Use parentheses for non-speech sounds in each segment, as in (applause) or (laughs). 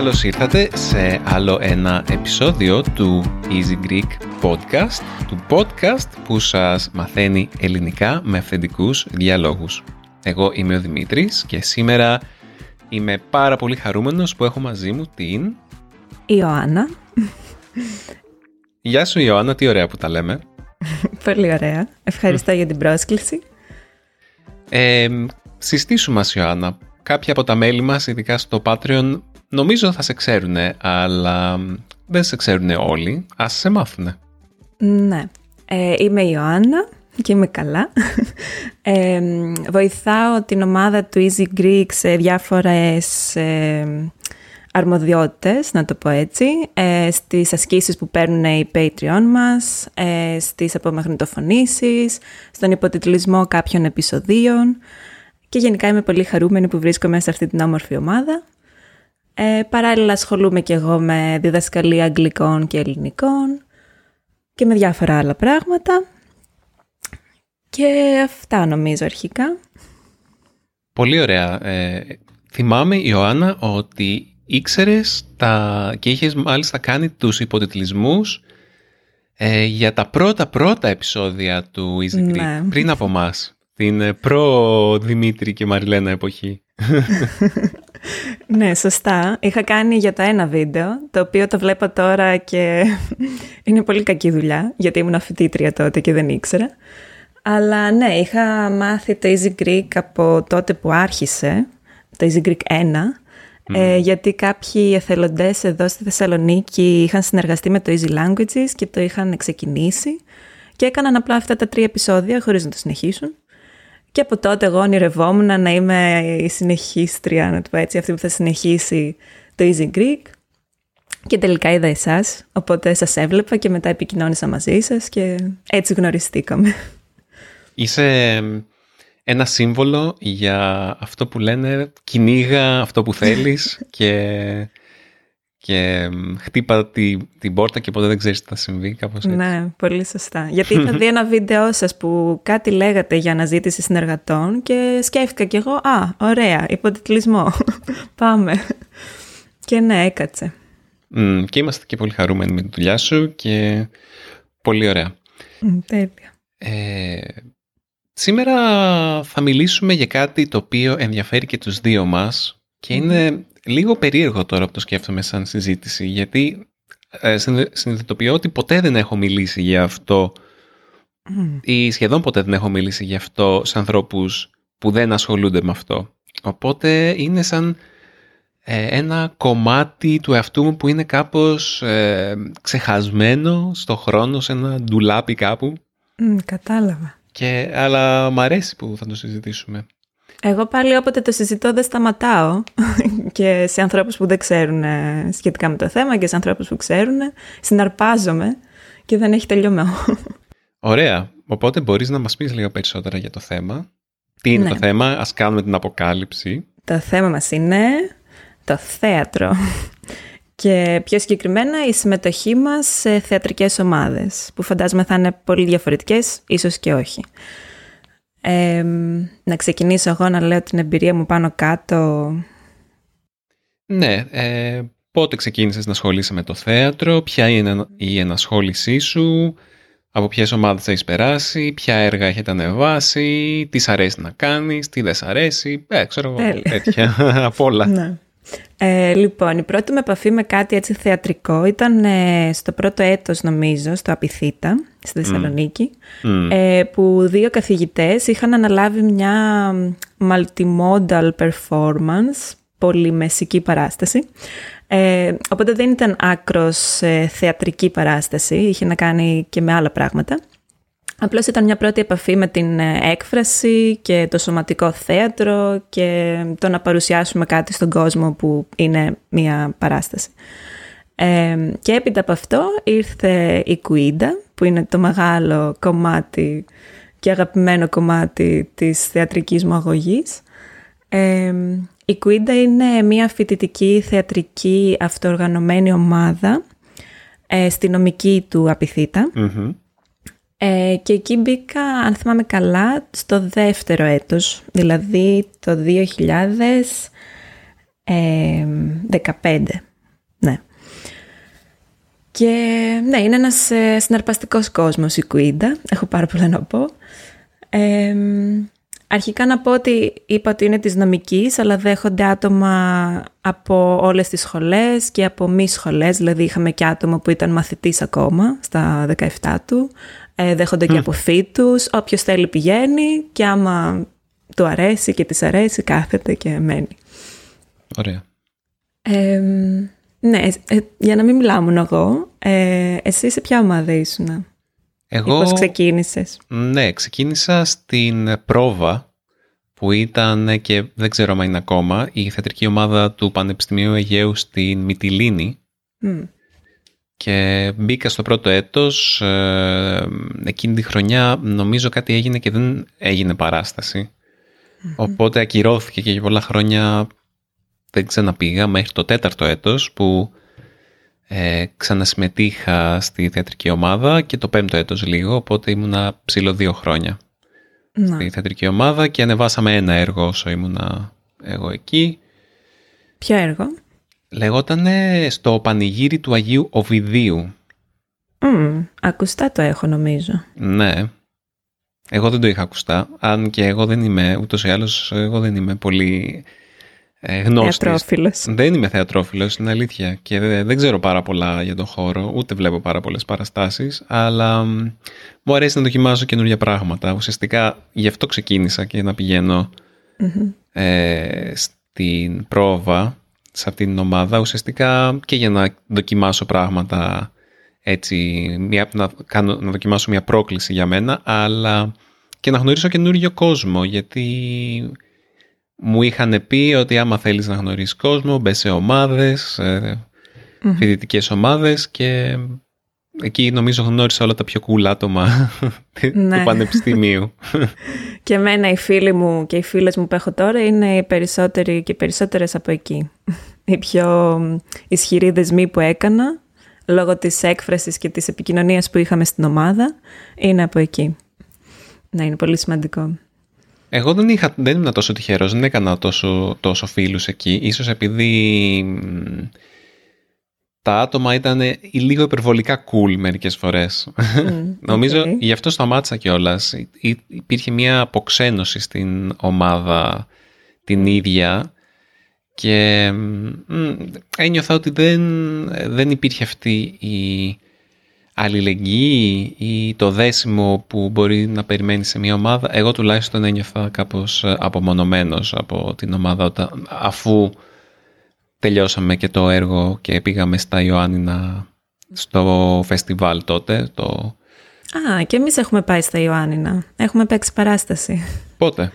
Καλώς ήρθατε σε άλλο ένα επεισόδιο του Easy Greek Podcast, του podcast που σας μαθαίνει ελληνικά με αυθεντικούς διαλόγους. Εγώ είμαι ο Δημήτρης και σήμερα είμαι πάρα πολύ χαρούμενος που έχω μαζί μου την... Ιωάννα. Γεια σου Ιωάννα, τι ωραία που τα λέμε. πολύ ωραία. Ευχαριστώ για την πρόσκληση. Ε, συστήσου μας Ιωάννα. Κάποια από τα μέλη μας, ειδικά στο Patreon, νομίζω θα σε ξέρουν, αλλά δεν σε ξέρουν όλοι. Ας σε μάθουν. Ναι. Ε, είμαι η Ιωάννα και είμαι καλά. (laughs) Ε, βοηθάω την ομάδα του Easy Greek σε διάφορες ε, αρμοδιότητες, να το πω έτσι, ε, στις ασκήσεις που παίρνουν οι Patreon μας, ε, στις απομαγνητοφωνήσεις, στον υποτιτλισμό κάποιων επεισοδίων και γενικά είμαι πολύ χαρούμενη που βρίσκομαι σε αυτή την όμορφη ομάδα. Ε, παράλληλα ασχολούμαι και εγώ με διδασκαλία αγγλικών και ελληνικών και με διάφορα άλλα πράγματα. Και αυτά νομίζω αρχικά. Πολύ ωραία. Ε, θυμάμαι, Ιωάννα, ότι ήξερες τα... και είχες μάλιστα κάνει τους υποτιτλισμούς ε, για τα πρώτα πρώτα επεισόδια του Easy Greek, ναι. πριν από μας, την προ-Δημήτρη και Μαριλένα εποχή. Ναι, σωστά. Είχα κάνει για το ένα βίντεο, το οποίο το βλέπω τώρα και (laughs) είναι πολύ κακή δουλειά, γιατί ήμουν φοιτήτρια τότε και δεν ήξερα. Αλλά ναι, είχα μάθει το Easy Greek από τότε που άρχισε, το Easy Greek 1, ε, γιατί κάποιοι εθελοντές εδώ στη Θεσσαλονίκη είχαν συνεργαστεί με το Easy Languages και το είχαν ξεκινήσει και έκαναν απλά αυτά τα τρία επεισόδια χωρίς να το συνεχίσουν. Και από τότε εγώ ονειρευόμουν να είμαι η συνεχίστρια, να το πω έτσι, αυτή που θα συνεχίσει το Easy Greek. Και τελικά είδα εσάς, οπότε σας έβλεπα και μετά επικοινώνησα μαζί σας και έτσι γνωριστήκαμε. Είσαι ένα σύμβολο για αυτό που λένε κυνήγα αυτό που θέλεις (laughs) και, και χτύπα τη, την πόρτα και ποτέ δεν ξέρεις τι θα συμβεί κάπως έτσι. Ναι, πολύ σωστά. Γιατί είχα δει ένα βίντεο σας που κάτι λέγατε για αναζήτηση συνεργατών και σκέφτηκα κι εγώ, α, ωραία, υποτιτλισμό, (laughs) πάμε. Και ναι, έκατσε. Mm, και είμαστε και πολύ χαρούμενοι με τη δουλειά σου και πολύ ωραία. Mm, τέλεια. Ε, Σήμερα θα μιλήσουμε για κάτι το οποίο ενδιαφέρει και τους δύο μας και είναι λίγο περίεργο τώρα που το σκέφτομαι σαν συζήτηση γιατί ε, συνειδητοποιώ ότι ποτέ δεν έχω μιλήσει για αυτό ή σχεδόν ποτέ δεν έχω μιλήσει για αυτό σε ανθρώπους που δεν ασχολούνται με αυτό. Οπότε είναι σαν ε, ένα κομμάτι του εαυτού μου που είναι κάπως ε, ξεχασμένο στο χρόνο, σε ένα ντουλάπι κάπου. κατάλαβα. Και, αλλά μ' αρέσει που θα το συζητήσουμε. Εγώ πάλι όποτε το συζητώ δεν σταματάω και σε ανθρώπους που δεν ξέρουν ε, σχετικά με το θέμα και σε ανθρώπους που ξέρουν συναρπάζομαι και δεν έχει τελειωμένο. Ωραία. Οπότε μπορείς να μας πεις λίγο περισσότερα για το θέμα. Τι είναι το ναι. θέμα, ας κάνουμε την αποκάλυψη. Το θέμα μας είναι το θέατρο και πιο συγκεκριμένα η συμμετοχή μας σε θεατρικές ομάδες, που φαντάζομαι θα είναι πολύ διαφορετικές, ίσως και όχι. να ξεκινήσω εγώ να λέω την εμπειρία μου πάνω κάτω. Ναι, ε, πότε ξεκίνησες να ασχολείσαι με το θέατρο, ποια είναι η ενασχόλησή σου, από ποιες ομάδες έχεις περάσει, ποια έργα έχετε ανεβάσει, τι σ' αρέσει να κάνεις, τι δεν σ' αρέσει, ε, ξέρω εγώ, τέτοια, (laughs) από όλα. Ναι. Ε, λοιπόν, η πρώτη με επαφή με κάτι έτσι θεατρικό ήταν ε, στο πρώτο έτος νομίζω, στο Απιθύτα, στη Θεσσαλονίκη, Ε, που δύο καθηγητές είχαν αναλάβει μια multimodal performance, πολυμεσική παράσταση. Ε, οπότε δεν ήταν άκρος ε, θεατρική παράσταση, είχε να κάνει και με άλλα πράγματα. Απλώς ήταν μια πρώτη επαφή με την ε, έκφραση και το σωματικό θέατρο και το να παρουσιάσουμε κάτι στον κόσμο που είναι μια παράσταση. Ε, και έπειτα από αυτό ήρθε η Κουίντα, που είναι το μεγάλο κομμάτι και αγαπημένο κομμάτι της θεατρικής μου αγωγής. Ε, η Κουίντα είναι μια φοιτητική θεατρική αυτοοργανωμένη ομάδα ε, στη νομική του απειθητα ε, και εκεί μπήκα, αν θυμάμαι καλά, στο δεύτερο έτος, δηλαδή το 2000, Ε, 15, ναι. Και ναι, είναι ένας ε, συναρπαστικός κόσμος η Κουίντα, έχω πάρα πολλά να πω. Ε, αρχικά να πω ότι είπα ότι είναι της νομικής, αλλά δέχονται άτομα από όλες τις σχολές και από μη σχολές, δηλαδή είχαμε και άτομα που ήταν μαθητής ακόμα, στα 17 του, ε, δέχονται και από φύτους, όποιος θέλει πηγαίνει και άμα του αρέσει και της αρέσει κάθεται και μένει. Ωραία. ναι, ε, για να μην μιλάω μόνο εγώ, ε, εσύ σε ποια ομάδα ήσουν, εγώ, πώς ξεκίνησες. Ναι, ξεκίνησα στην πρόβα που ήταν και δεν ξέρω αν είναι ακόμα η θεατρική ομάδα του Πανεπιστημίου Αιγαίου στην Μυτιλίνη. Και μπήκα στο πρώτο έτος ε, εκείνη τη χρονιά νομίζω κάτι έγινε και δεν έγινε οπότε ακυρώθηκε και για πολλά χρόνια δεν ξαναπήγα μέχρι το τέταρτο έτος που ε, ξανασυμμετείχα στη θεατρική ομάδα και το πέμπτο έτος λίγο, οπότε ήμουνα ψηλό δύο χρόνια να. στη θεατρική ομάδα και ανεβάσαμε ένα έργο όσο ήμουνα εγώ εκεί. Ποιο έργο; Λεγόταν στο πανηγύρι του Αγίου Οβιδίου. Mm, ακουστά το έχω νομίζω. Ναι. Εγώ δεν το είχα ακουστά, αν και εγώ δεν είμαι, ούτως ή άλλως, εγώ δεν είμαι πολύ ε, Θεατρόφιλος. Δεν είμαι θεατρόφιλος, είναι αλήθεια. Και δεν ξέρω πάρα πολλά για τον χώρο, ούτε βλέπω πάρα πολλές παραστάσεις, αλλά μου αρέσει να δοκιμάσω καινούργια πράγματα. Ουσιαστικά γι' αυτό ξεκίνησα και να πηγαινω ε, στην πρόβα, σε αυτήν την ομάδα, ουσιαστικά και για να δοκιμάσω πράγματα έτσι, μια, να, κάνω, να δοκιμάσω μια πρόκληση για μένα, αλλά και να γνωρίσω καινούριο κόσμο, γιατί μου είχαν πει ότι άμα θέλεις να γνωρίσεις κόσμο, μπες σε ομάδες, mm φοιτητικές ομάδες και εκεί νομίζω γνώρισα όλα τα πιο cool άτομα (laughs) ναι. του πανεπιστημίου. (laughs) και εμένα οι φίλοι μου και οι φίλες μου που έχω τώρα είναι οι περισσότεροι και οι περισσότερες από εκεί. (laughs) Οι πιο ισχυροί δεσμοί που έκανα λόγω της έκφρασης και της επικοινωνίας που είχαμε στην ομάδα είναι από εκεί. Ναι, είναι πολύ σημαντικό. Εγώ δεν, είχα, δεν ήμουν τόσο τυχερός, δεν έκανα τόσο, τόσο φίλους εκεί. Ίσως επειδή τα άτομα ήταν λίγο υπερβολικά cool μερικές φορές. (laughs) Νομίζω γι' αυτό σταμάτησα κιόλας. Υπήρχε μια αποξένωση στην ομάδα την ίδια και ένιωθα ότι δεν, δεν υπήρχε αυτή η αλληλεγγύη ή το δέσιμο που μπορεί να περιμένει σε μια ομάδα. Εγώ τουλάχιστον ένιωθα κάπως ε, απομονωμένος από την ομάδα αφού τελειώσαμε και το έργο και πήγαμε στα Ιωάννινα στο φεστιβάλ τότε. Το... Α, και εμείς έχουμε πάει στα Ιωάννινα. Έχουμε παίξει παράσταση. Πότε;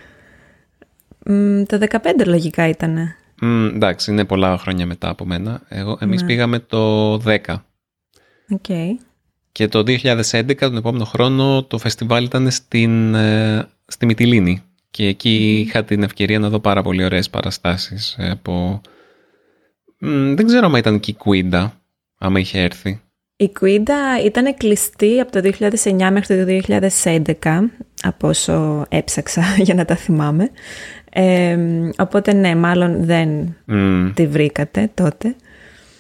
το 15 λογικά ήτανε. Mm, εντάξει, είναι πολλά χρόνια μετά από μένα. Εγώ, εμείς ναι. πήγαμε το 10. Okay. Και το 2011, τον επόμενο χρόνο, το φεστιβάλ ήταν στην, ε, στη Μυτιλίνη. Και εκεί είχα την ευκαιρία να δω πάρα πολύ ωραίες παραστάσεις ε, από... Δεν ξέρω αν ήταν και η Κουίντα, άμα είχε έρθει. Η Κουίντα ήταν κλειστή από το 2009 μέχρι το 2011, από όσο έψαξα (laughs) για να τα θυμάμαι. Ε, οπότε ναι, μάλλον δεν τη βρήκατε τότε.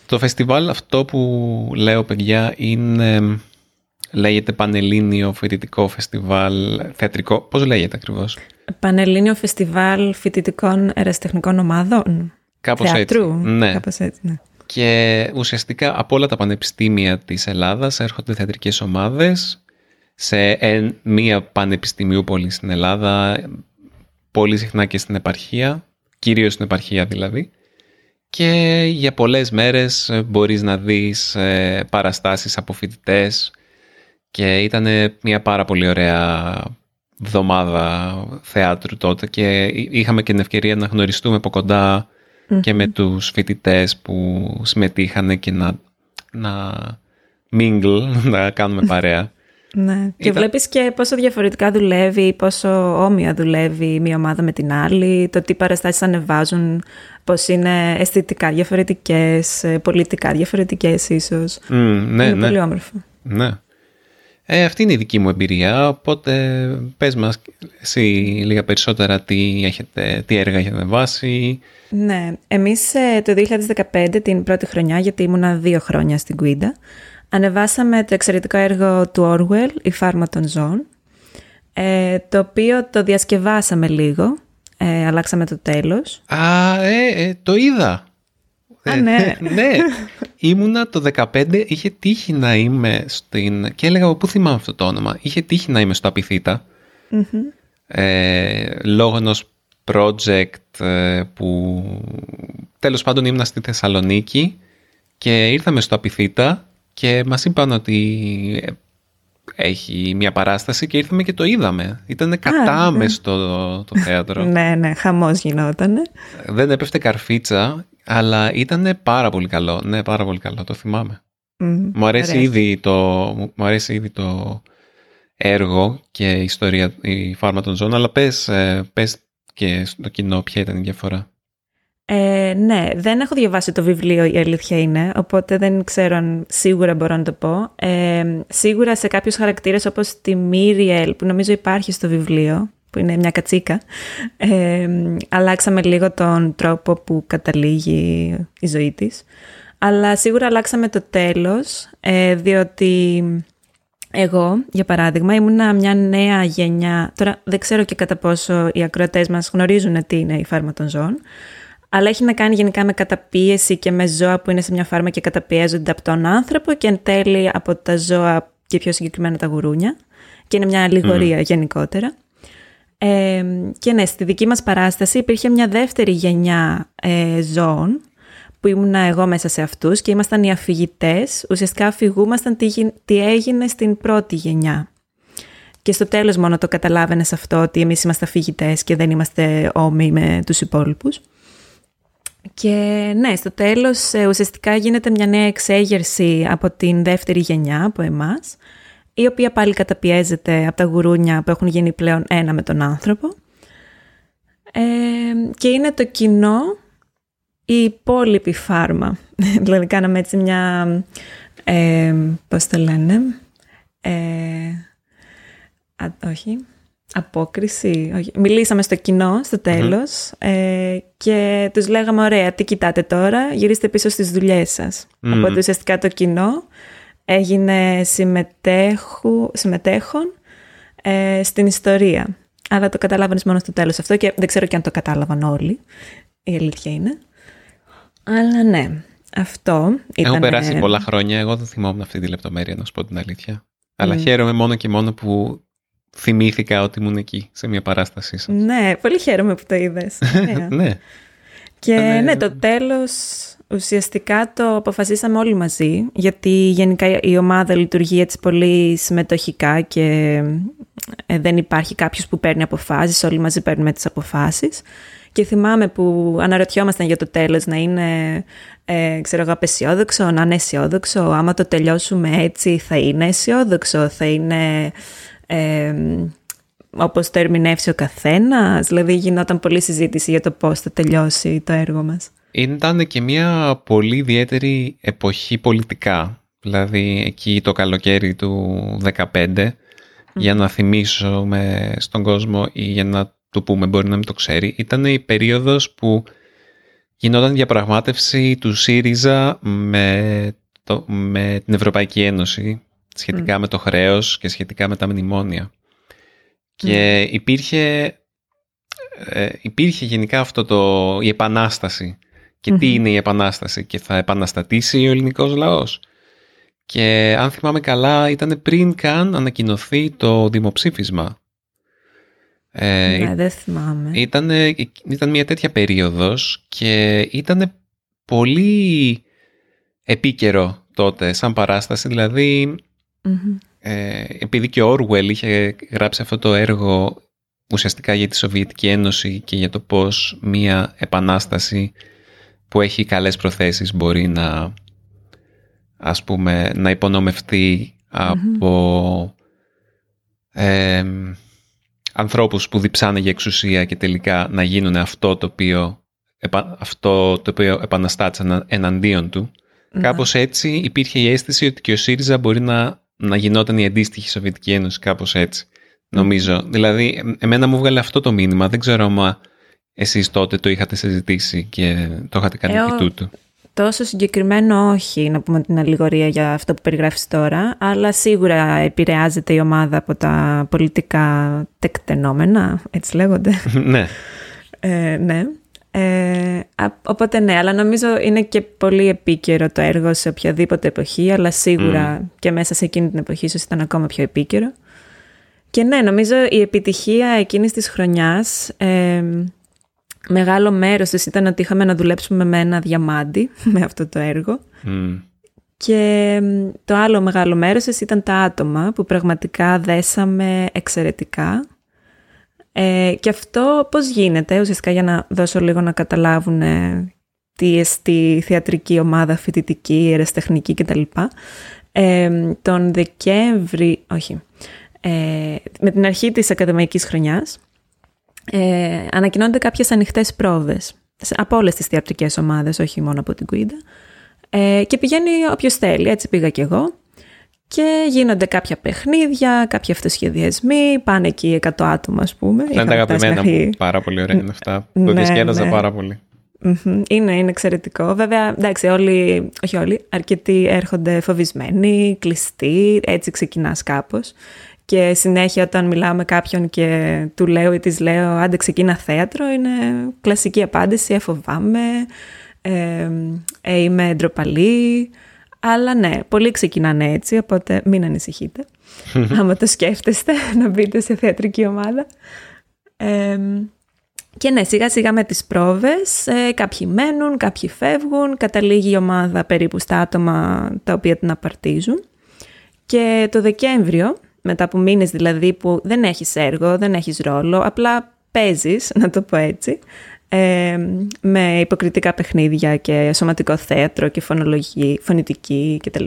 Το φεστιβάλ αυτό που λέω παιδιά είναι λέγεται Πανελλήνιο Φοιτητικό Φεστιβάλ Θεατρικό. Πώς λέγεται ακριβώς; Πανελλήνιο Φεστιβάλ Φοιτητικών Ερασιτεχνικών Ομάδων. Κάπως Θεατρού. έτσι. Ναι. Κάπως έτσι, ναι. Και ουσιαστικά από όλα τα πανεπιστήμια της Ελλάδας έρχονται θεατρικές ομάδες σε μία πανεπιστημίου πόλη στην Ελλάδα, πολύ συχνά και στην επαρχία, κυρίως στην επαρχία δηλαδή και για πολλές μέρες ε, μπορείς να δεις ε, παραστάσεις από φοιτητές. Και ήταν μια πάρα πολύ ωραία εβδομάδα θεάτρου τότε. Και είχαμε και την ευκαιρία να γνωριστούμε από και με τους φοιτητές που συμμετείχαν και να, να mingle, (laughs) να κάνουμε παρέα. Ναι. Και βλέπεις και πόσο διαφορετικά δουλεύει, πόσο όμοια δουλεύει μία ομάδα με την άλλη, το τι παραστάσεις ανεβάζουν, πώς είναι αισθητικά διαφορετικές, πολιτικά διαφορετικές ίσως. ναι, είναι ναι. πολύ όμορφο. Ναι. Ε, αυτή είναι η δική μου εμπειρία, οπότε πες μας εσύ λίγα περισσότερα τι, έχετε, τι έργα έχετε βάσει. Ναι, εμείς ε, το 2015 την πρώτη χρονιά, γιατί ήμουνα δύο χρόνια στην Κουίντα, ανεβάσαμε το εξαιρετικό έργο του Orwell, «Η φάρμα των ζώων», ε, το οποίο το διασκευάσαμε λίγο, ε, αλλάξαμε το τέλος. Α, ε, το είδα. Α, ναι. (laughs) ναι. Ήμουνα το 2015, είχε τύχει να είμαι στην... Και έλεγα, πού θυμάμαι αυτό το όνομα. Είχε τύχει να είμαι στο απιθυτα ε, λόγω ενός project ε, που τέλος πάντων ήμουν στη Θεσσαλονίκη και ήρθαμε στο Απιθύτα και μας είπαν ότι έχει μια παράσταση και ήρθαμε και το είδαμε. Ήταν κατάμεστο το, το θέατρο. (laughs) ναι, ναι, χαμός γινότανε. Δεν έπεφτε καρφίτσα, αλλά ήταν πάρα πολύ καλό. Ναι, πάρα πολύ καλό, το θυμάμαι. μου, αρέσει ήδη το, μου αρέσει ήδη το έργο και η ιστορία, η φάρμα των ζώων, αλλά πες, ε, πες και στο κοινό ποια ήταν η διαφορά. Ε, ναι, δεν έχω διαβάσει το βιβλίο, η αλήθεια είναι, οπότε δεν ξέρω αν σίγουρα μπορώ να το πω. Ε, σίγουρα σε κάποιους χαρακτήρες όπως τη Μίριελ, που νομίζω υπάρχει στο βιβλίο, που είναι μια κατσίκα, ε, αλλάξαμε λίγο τον τρόπο που καταλήγει η ζωή της. Αλλά σίγουρα αλλάξαμε το τέλος, ε, διότι εγώ, για παράδειγμα, ήμουνα μια νέα γενιά. Τώρα δεν ξέρω και κατά πόσο οι ακροατές μας γνωρίζουν τι είναι η φάρμα των ζώων, αλλά έχει να κάνει γενικά με καταπίεση και με ζώα που είναι σε μια φάρμα και καταπιέζονται από τον άνθρωπο και εν τέλει από τα ζώα και πιο συγκεκριμένα τα γουρούνια. Και είναι μια αλληγορία γενικότερα. Ε, και ναι, στη δική μας παράσταση υπήρχε μια δεύτερη γενιά ε, ζώων που ήμουν εγώ μέσα σε αυτούς και ήμασταν οι αφηγητές. Ουσιαστικά αφηγούμασταν τι, τι έγινε στην πρώτη γενιά. Και στο τέλος μόνο το καταλάβαινες αυτό ότι εμείς είμαστε αφηγητές και δεν είμαστε όμοιοι με τους υπόλοιπους. Και ναι, στο τέλος ε, ουσιαστικά γίνεται μια νέα εξέγερση από την δεύτερη γενιά από εμάς, η οποία πάλι καταπιέζεται από τα γουρούνια που έχουν γίνει πλέον ένα με τον άνθρωπο. Ε, και είναι το κοινό η υπόλοιπη φάρμα. (laughs) δηλαδή κάναμε έτσι μια, ε, πώς το λένε, ε, α, όχι, απόκριση, όχι. μιλήσαμε στο κοινό στο τελος ε, και τους λέγαμε ωραία, τι κοιτάτε τώρα, γυρίστε πίσω στις δουλειές σας. Mm. Οπότε ουσιαστικά το κοινό έγινε συμμετέχου, συμμετέχον ε, στην ιστορία. Αλλά το καταλάβανε μόνο στο τέλος αυτό και δεν ξέρω και αν το κατάλαβαν όλοι, η αλήθεια είναι. Αλλά ναι, αυτό ήταν... Έχω περάσει πολλά χρόνια, εγώ δεν θυμόμουν αυτή τη λεπτομέρεια, να σου πω την αλήθεια. Αλλά χαίρομαι μόνο και μόνο που θυμήθηκα ότι ήμουν εκεί, σε μια παράστασή σας. Ναι, πολύ χαίρομαι που το είδες. (laughs) ναι. Και ναι, ναι, το τέλος ουσιαστικά το αποφασίσαμε όλοι μαζί, γιατί γενικά η ομάδα λειτουργεί έτσι πολύ συμμετοχικά και ε, δεν υπάρχει κάποιος που παίρνει αποφάσεις, όλοι μαζί παίρνουμε τις αποφάσεις. Και θυμάμαι που αναρωτιόμασταν για το τέλος να είναι, ε, ξέρω εγώ, απεσιόδοξο, να είναι αισιόδοξο. Άμα το τελειώσουμε έτσι θα είναι αισιόδοξο, θα είναι ε, όπως το ερμηνεύσει ο καθένας. Δηλαδή γινόταν πολλή συζήτηση για το πώς θα τελειώσει το έργο μας. Ήταν και μια πολύ ιδιαίτερη εποχή πολιτικά. Δηλαδή εκεί το καλοκαίρι του 2015, για να θυμίσουμε στον κόσμο ή για να το πούμε, μπορεί να μην το ξέρει, ήταν η περίοδος που γινόταν διαπραγμάτευση του ΣΥΡΙΖΑ με, το, με την Ευρωπαϊκή Ένωση σχετικά με το χρέος και σχετικά με τα μνημόνια. Και υπήρχε, ε, υπήρχε γενικά αυτό το, η επανάσταση. Και τι είναι η επανάσταση; Και θα επαναστατήσει ο ελληνικός λαός. Και αν θυμάμαι καλά ήταν πριν καν ανακοινωθεί το δημοψήφισμα ε, ναι, δεν θυμάμαι. Ήταν, ήταν μια τέτοια περίοδος και ήταν πολύ επίκαιρο τότε σαν παράσταση. Δηλαδή, ε, επειδή και ο Orwell είχε γράψει αυτό το έργο ουσιαστικά για τη Σοβιετική Ένωση και για το πώς μια επανάσταση που έχει καλές προθέσεις μπορεί να ας πούμε να υπονομευτεί από ανθρώπους που διψάνε για εξουσία και τελικά να γίνουν αυτό το οποίο, αυτό το οποίο επαναστάτησαν εναντίον του. Ναι. Κάπως έτσι υπήρχε η αίσθηση ότι και ο ΣΥΡΙΖΑ μπορεί να να γινόταν η αντίστοιχη Σοβιετική Ένωση κάπως έτσι. Νομίζω. Δηλαδή, εμένα μου βγάλε αυτό το μήνυμα. Δεν ξέρω αν εσείς τότε το είχατε συζητήσει και το είχατε κάνει επί τούτου. Τόσο συγκεκριμένο όχι, να πούμε την αλληγορία για αυτό που περιγράφεις τώρα, αλλά σίγουρα επηρεάζεται η ομάδα από τα πολιτικά τεκτενόμενα, έτσι λέγονται. ναι. Ε, ναι. Ε, οπότε ναι, αλλά νομίζω είναι και πολύ επίκαιρο το έργο σε οποιαδήποτε εποχή, αλλά σίγουρα και μέσα σε εκείνη την εποχή ίσως ήταν ακόμα πιο επίκαιρο. Και ναι, νομίζω η επιτυχία εκείνης της χρονιάς, ε, μεγάλο μέρος της ήταν ότι είχαμε να δουλέψουμε με ένα διαμάντι, (laughs) με αυτό το έργο. Και το άλλο μεγάλο μέρος της ήταν τα άτομα που πραγματικά δέσαμε εξαιρετικά. Ε, και αυτό πώς γίνεται, ουσιαστικά για να δώσω λίγο να καταλάβουν ε, τι εστί θεατρική ομάδα, φοιτητική, ερεστεχνική κτλ. Ε, τον Δεκέμβρη, όχι, ε, με την αρχή της ακαδημαϊκής χρονιάς ε, ανακοινώνονται κάποιες ανοιχτές πρόβες από όλες τις θεατρικές ομάδες, όχι μόνο από την Κουίντα. Ε, και πηγαίνει όποιος θέλει, έτσι πήγα κι εγώ. Και γίνονται κάποια παιχνίδια, κάποιοι αυτοσχεδιασμοί, πάνε εκεί 100 άτομα ας πούμε. Είναι τα αγαπημένα μου, πάρα πολύ ωραία είναι αυτά. Το ναι, ναι. πάρα πολύ. Είναι, είναι εξαιρετικό. Βέβαια, εντάξει, όλοι, όχι όλοι, αρκετοί έρχονται φοβισμένοι, κλειστοί, έτσι ξεκινάς κάπως. Και συνέχεια όταν μιλάω με κάποιον και του λέω ή της λέω άντε ξεκίνα θέατρο είναι κλασική απάντηση, εφοβάμαι, ε, ε, είμαι ντροπαλή. Αλλά ναι, πολλοί ξεκινάνε έτσι, οπότε μην ανησυχείτε. (laughs) άμα το σκέφτεστε να μπείτε σε θεατρική ομάδα. Ε, και ναι, σιγά σιγά με τις πρόβες, ε, κάποιοι μένουν, κάποιοι φεύγουν, καταλήγει η ομάδα περίπου στα άτομα τα οποία την απαρτίζουν. Και το Δεκέμβριο, μετά από μήνες δηλαδή που δεν έχεις έργο, δεν έχεις ρόλο, απλά παίζεις, να το πω έτσι, ε, με υποκριτικά παιχνίδια και σωματικό θέατρο και φωνολογική, φωνητική κτλ.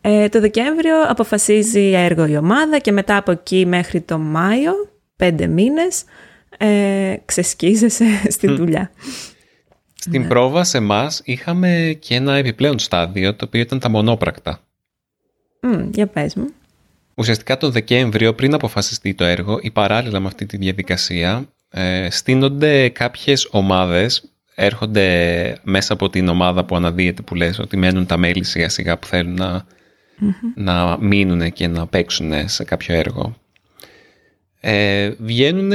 Ε, το Δεκέμβριο αποφασίζει έργο η ομάδα και μετά από εκεί μέχρι το Μάιο, πέντε μήνες, ε, ξεσκίζεσαι (laughs) στη δουλειά. Στην ναι. πρόβα σε εμάς είχαμε και ένα επιπλέον στάδιο, το οποίο ήταν τα μονόπρακτα. Mm, για πες μου. Ουσιαστικά το Δεκέμβριο, πριν αποφασιστεί το έργο, ή παράλληλα με αυτή τη διαδικασία, ε, στείνονται κάποιες ομάδες, έρχονται μέσα από την ομάδα που αναδύεται που λες ότι μένουν τα μέλη σιγά σιγά που θέλουν να, να μείνουν και να παίξουν σε κάποιο έργο. Ε, βγαίνουν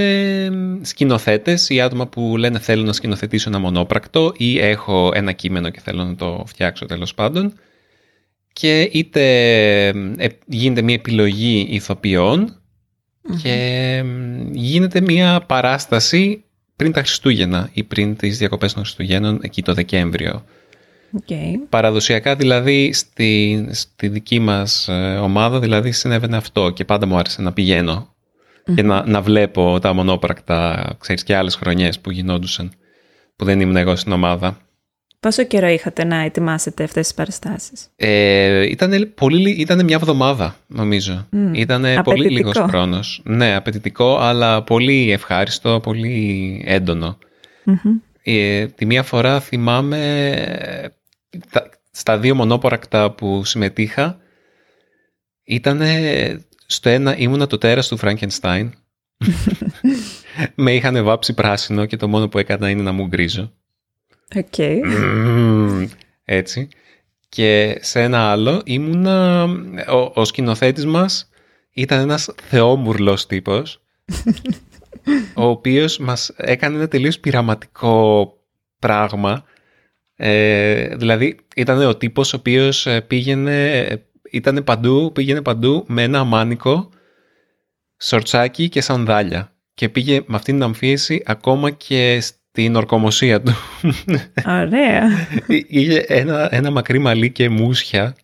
σκηνοθέτες ή άτομα που λένε θέλω να σκηνοθετήσω ένα μονόπρακτο ή έχω ένα κείμενο και θέλω να το φτιάξω τέλος πάντων και είτε ε, γίνεται μια επιλογή και γίνεται μια παράσταση πριν τα Χριστούγεννα ή πριν τις διακοπές των Χριστουγέννων εκεί το Δεκέμβριο. Okay. Παραδοσιακά δηλαδή στη, στη δική μας ε, ομάδα δηλαδή συνέβαινε αυτό και πάντα μου άρεσε να πηγαινω και να, να βλέπω τα μονόπρακτα, ξέρεις και άλλες χρονιές που γινόντουσαν που δεν ήμουν εγώ στην ομάδα. Πόσο καιρό είχατε να ετοιμάσετε αυτές τις παραστάσεις; Ε, ήταν, πολύ, ήταν μια εβδομάδα νομίζω. Mm. Ήταν πολύ λίγος χρόνος. Ναι, απαιτητικό, αλλά πολύ ευχάριστο, πολύ Ε, τη μία φορά θυμάμαι τα, στα δύο μονόπορακτα που συμμετείχα ήταν στο ένα ήμουνα το τέρας του Φραγκενστάιν. (laughs) Με είχαν βάψει πράσινο και το μόνο που έκανα είναι να μου γκρίζω. Okay. έτσι. Και σε ένα άλλο ήμουνα, ο, ο σκηνοθέτης μας ήταν ένας θεόμουρλος τύπος, (laughs) ο οποίος μας έκανε ένα τελείως πειραματικό πράγμα. Ε, δηλαδή ήταν ο τύπος ο οποίος ε, πήγαινε, ήταν παντού, πήγαινε παντού με ένα μάνικο, σορτσάκι και σανδάλια. Και πήγε με αυτήν την αμφίεση ακόμα και την ορκομοσία του. Ωραία. Είχε ένα, ένα μακρύ μαλλί και μουσια.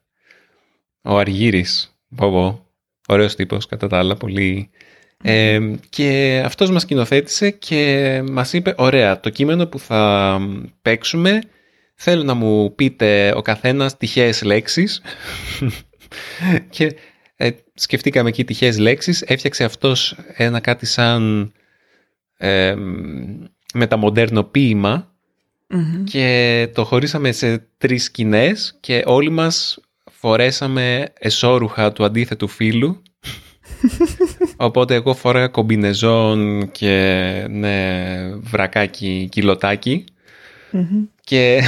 Ο Αργύρης. Πω, Ωραίος τύπος κατά τα άλλα. Πολύ... Ε, και αυτός μας κοινοθέτησε και μας είπε ωραία το κείμενο που θα παίξουμε θέλω να μου πείτε ο καθένας τυχαίες λέξεις (laughs) και ε, σκεφτήκαμε εκεί τυχαίες λέξεις έφτιαξε αυτός ένα κάτι σαν ε, μεταμοντέρνο ποίημα και το χωρίσαμε σε τρεις σκηνές και όλοι μας φορέσαμε εσώρουχα του αντίθετου φίλου. (laughs) Οπότε εγώ φόραγα κομπινεζόν και ναι, βρακάκι, Και,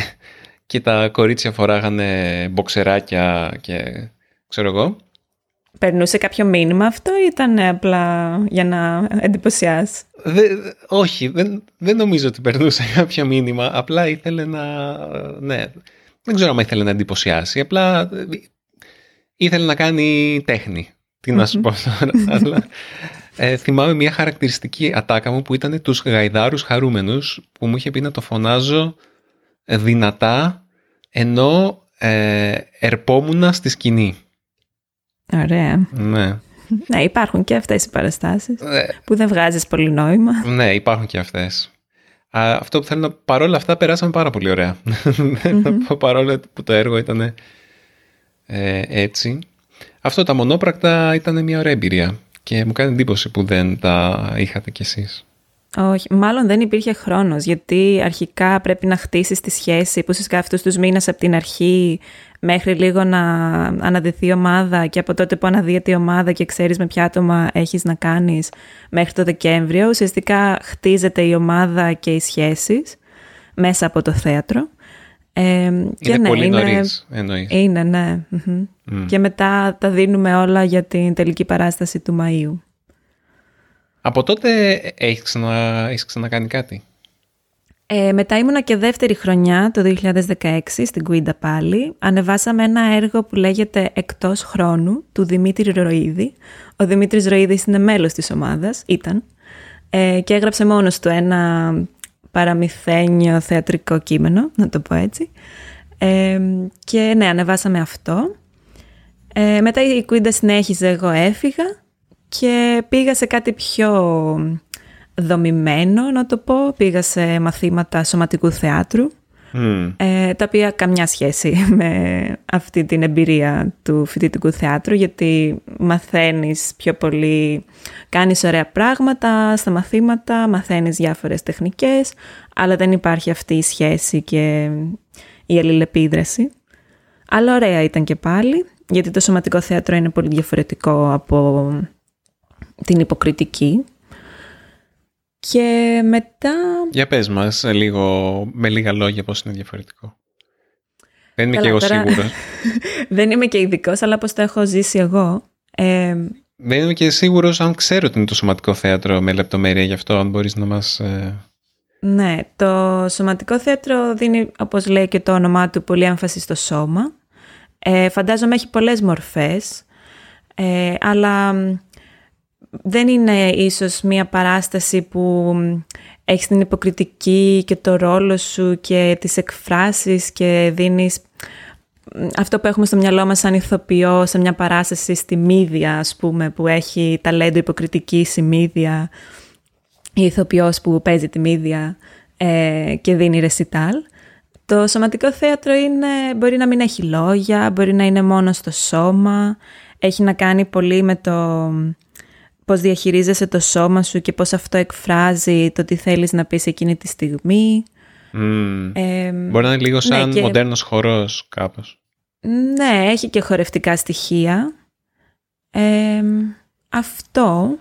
(laughs) και τα κορίτσια φοράγανε μποξεράκια και ξέρω εγώ. Περνούσε κάποιο μήνυμα αυτό ή ήταν απλά για να εντυπωσιάσει. όχι, δεν, δεν νομίζω ότι περνούσε (laughs) κάποιο μήνυμα. Απλά ήθελε να... Ναι, δεν ξέρω αν ήθελε να εντυπωσιάσει. Απλά ήθελε να κάνει τέχνη. Τι να σου πω τώρα. (laughs) Αλλά, ε, θυμάμαι μια χαρακτηριστική ατάκα μου που ήταν τους γαϊδάρους χαρούμενους που μου είχε πει να το φωνάζω δυνατά ενώ ε, ερπόμουνα στη σκηνή. Ωραία. Ναι. Ναι, υπάρχουν και αυτές οι παραστάσεις ναι. που δεν βγάζεις πολύ νόημα. Ναι, υπάρχουν και αυτές. Α, αυτό που θέλω να... Παρόλα αυτά περάσαμε πάρα πολύ ωραία. Παρόλο που το έργο ήταν ε, έτσι. Αυτό τα μονόπρακτα ήταν μια ωραία εμπειρία και μου κάνει εντύπωση που δεν τα είχατε κι εσείς. Όχι, μάλλον δεν υπήρχε χρόνος, γιατί αρχικά πρέπει να χτίσεις τη σχέση που είσαι αυτούς τους μήνες από την αρχή μέχρι λίγο να αναδυθεί η ομάδα και από τότε που αναδύεται η ομάδα και ξέρεις με ποια άτομα έχεις να κάνεις μέχρι το Δεκέμβριο, ουσιαστικά χτίζεται η ομάδα και οι σχέσεις μέσα από το θέατρο. Ε, είναι και ναι, πολύ είναι, νωρίς, εννοείς. Είναι, ναι. Και μετά τα δίνουμε όλα για την τελική παράσταση του Μαΐου. Από τότε έχεις, ξανα, έχεις ξανακάνει κάτι; Ε, μετά ήμουνα και δεύτερη χρονιά, το 2016, στην Κουίντα πάλι. Ανεβάσαμε ένα έργο που λέγεται «Εκτός χρόνου» του Δημήτρη Ροίδη. Ο Δημήτρης Ροίδης είναι μέλος της ομάδας, ήταν, ε, και έγραψε μόνος του ένα παραμυθένιο θεατρικό κείμενο, να το πω έτσι. Ε, και ναι, ανεβάσαμε αυτό. Ε, μετά η Κουίντα συνέχιζε, εγώ έφυγα και πήγα σε κάτι πιο δομημένο, να το πω. Πήγα σε μαθήματα σωματικού θεάτρου, ε, τα οποία καμιά σχέση (laughs) με αυτή την εμπειρία του φοιτητικού θεάτρου, γιατί μαθαίνεις πιο πολύ, κάνεις ωραία πράγματα στα μαθήματα, μαθαίνεις διάφορες τεχνικές, αλλά δεν υπάρχει αυτή η σχέση και η αλληλεπίδραση. Αλλά ωραία ήταν και πάλι, γιατί το σωματικό θέατρο είναι πολύ διαφορετικό από την υποκριτική και μετά... Για πες μας λίγο, με λίγα λόγια πώς είναι διαφορετικό. Δεν είμαι και εγώ τώρα... σίγουρος. (laughs) δεν είμαι και ειδικός, αλλά πώς το έχω ζήσει εγώ. Ε... Δεν είμαι και σίγουρος αν ξέρω ότι είναι το σωματικό θέατρο με λεπτομέρεια γι' αυτό, αν μπορείς να μας... Ε, ναι, το σωματικό θέατρο δίνει, όπως λέει και το όνομά του, πολύ έμφαση στο σώμα. Ε, φαντάζομαι έχει πολλές μορφές, ε, αλλά δεν είναι ίσως μία παράσταση που έχεις την υποκριτική και το ρόλο σου και τις εκφράσεις και δίνεις αυτό που έχουμε στο μυαλό μας σαν ηθοποιό σε μια παράσταση στη μύδια ας πούμε που έχει ταλέντο υποκριτική στη μύδια η ηθοποιός που παίζει τη μύδια ε, και δίνει ρεσιτάλ. Το σωματικό θέατρο είναι, μπορεί να μην έχει λόγια, μπορεί να είναι μόνο στο σώμα, έχει να κάνει πολύ με το πώς διαχειρίζεσαι το σώμα σου και πώς αυτό εκφράζει το τι θέλεις να πεις εκείνη τη στιγμή. Ε, Μπορεί να είναι λίγο ναι, σαν ναι, και... μοντέρνος χορός κάπως. Ναι, έχει και χορευτικά στοιχεία. Ε, αυτό,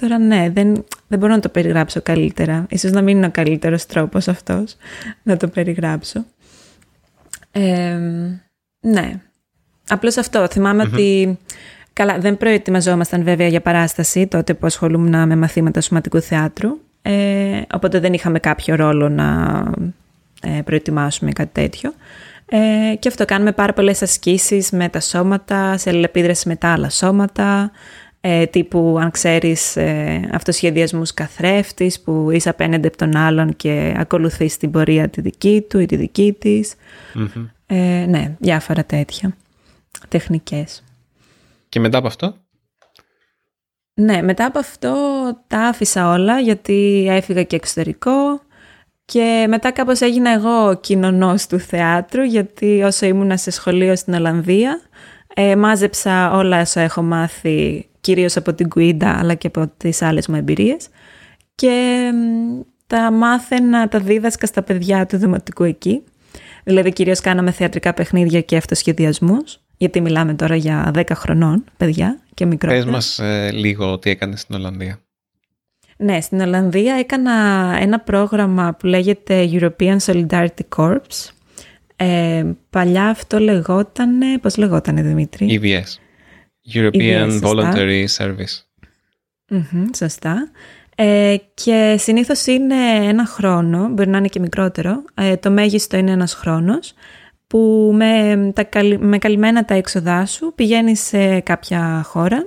τώρα ναι, δεν, δεν μπορώ να το περιγράψω καλύτερα. Ίσως να μην είναι ο καλύτερος τρόπος αυτός να το περιγράψω. Ε, ναι, απλώς αυτό. ότι Καλά, δεν προετοιμαζόμασταν βέβαια για παράσταση τότε που ασχολούμουν με μαθήματα σωματικού θεάτρου, ε, οπότε δεν είχαμε κάποιο ρόλο να ε, προετοιμάσουμε κάτι τέτοιο. Ε, και αυτό κάνουμε πάρα πολλές ασκήσεις με τα σώματα, σε αλληλεπίδραση με τα άλλα σώματα, ε, τύπου αν ξέρεις ε, αυτοσχεδιασμούς καθρέφτης που είσαι απέναντι από τον άλλον και ακολουθείς την πορεία τη δική του ή τη δική της. Ε, ναι, διάφορα τέτοια τεχνικές. Και μετά από αυτό; Ναι, μετά από αυτό τα άφησα όλα γιατί έφυγα και εξωτερικό. Και μετά κάπως έγινα εγώ κοινωνός του θεάτρου γιατί όσο ήμουνα σε σχολείο στην Ολλανδία ε, μάζεψα όλα όσα έχω μάθει κυρίως από την Κουίντα αλλά και από τις άλλες μου εμπειρίες. Και τα μάθαινα, τα δίδασκα στα παιδιά του δημοτικού εκεί. Δηλαδή κυρίως κάναμε θεατρικά παιχνίδια και αυτοσχεδιασμούς, γιατί μιλάμε τώρα για 10 χρονών, παιδιά και μικρότερα. Πες μας ε, λίγο τι έκανες στην Ολλανδία. Ναι, στην Ολλανδία έκανα ένα πρόγραμμα που λέγεται European Solidarity Corps. Ε, παλιά αυτό λεγόταν, πώς λεγόταν Δημήτρη; EVS. European Voluntary Service. σωστά. Ε, και συνήθως είναι ένα χρόνο, μπορεί να είναι και μικρότερο, ε, το μέγιστο είναι ένας χρόνος, που με, τα, με καλυμμένα τα έξοδά σου πηγαίνεις σε κάποια χώρα,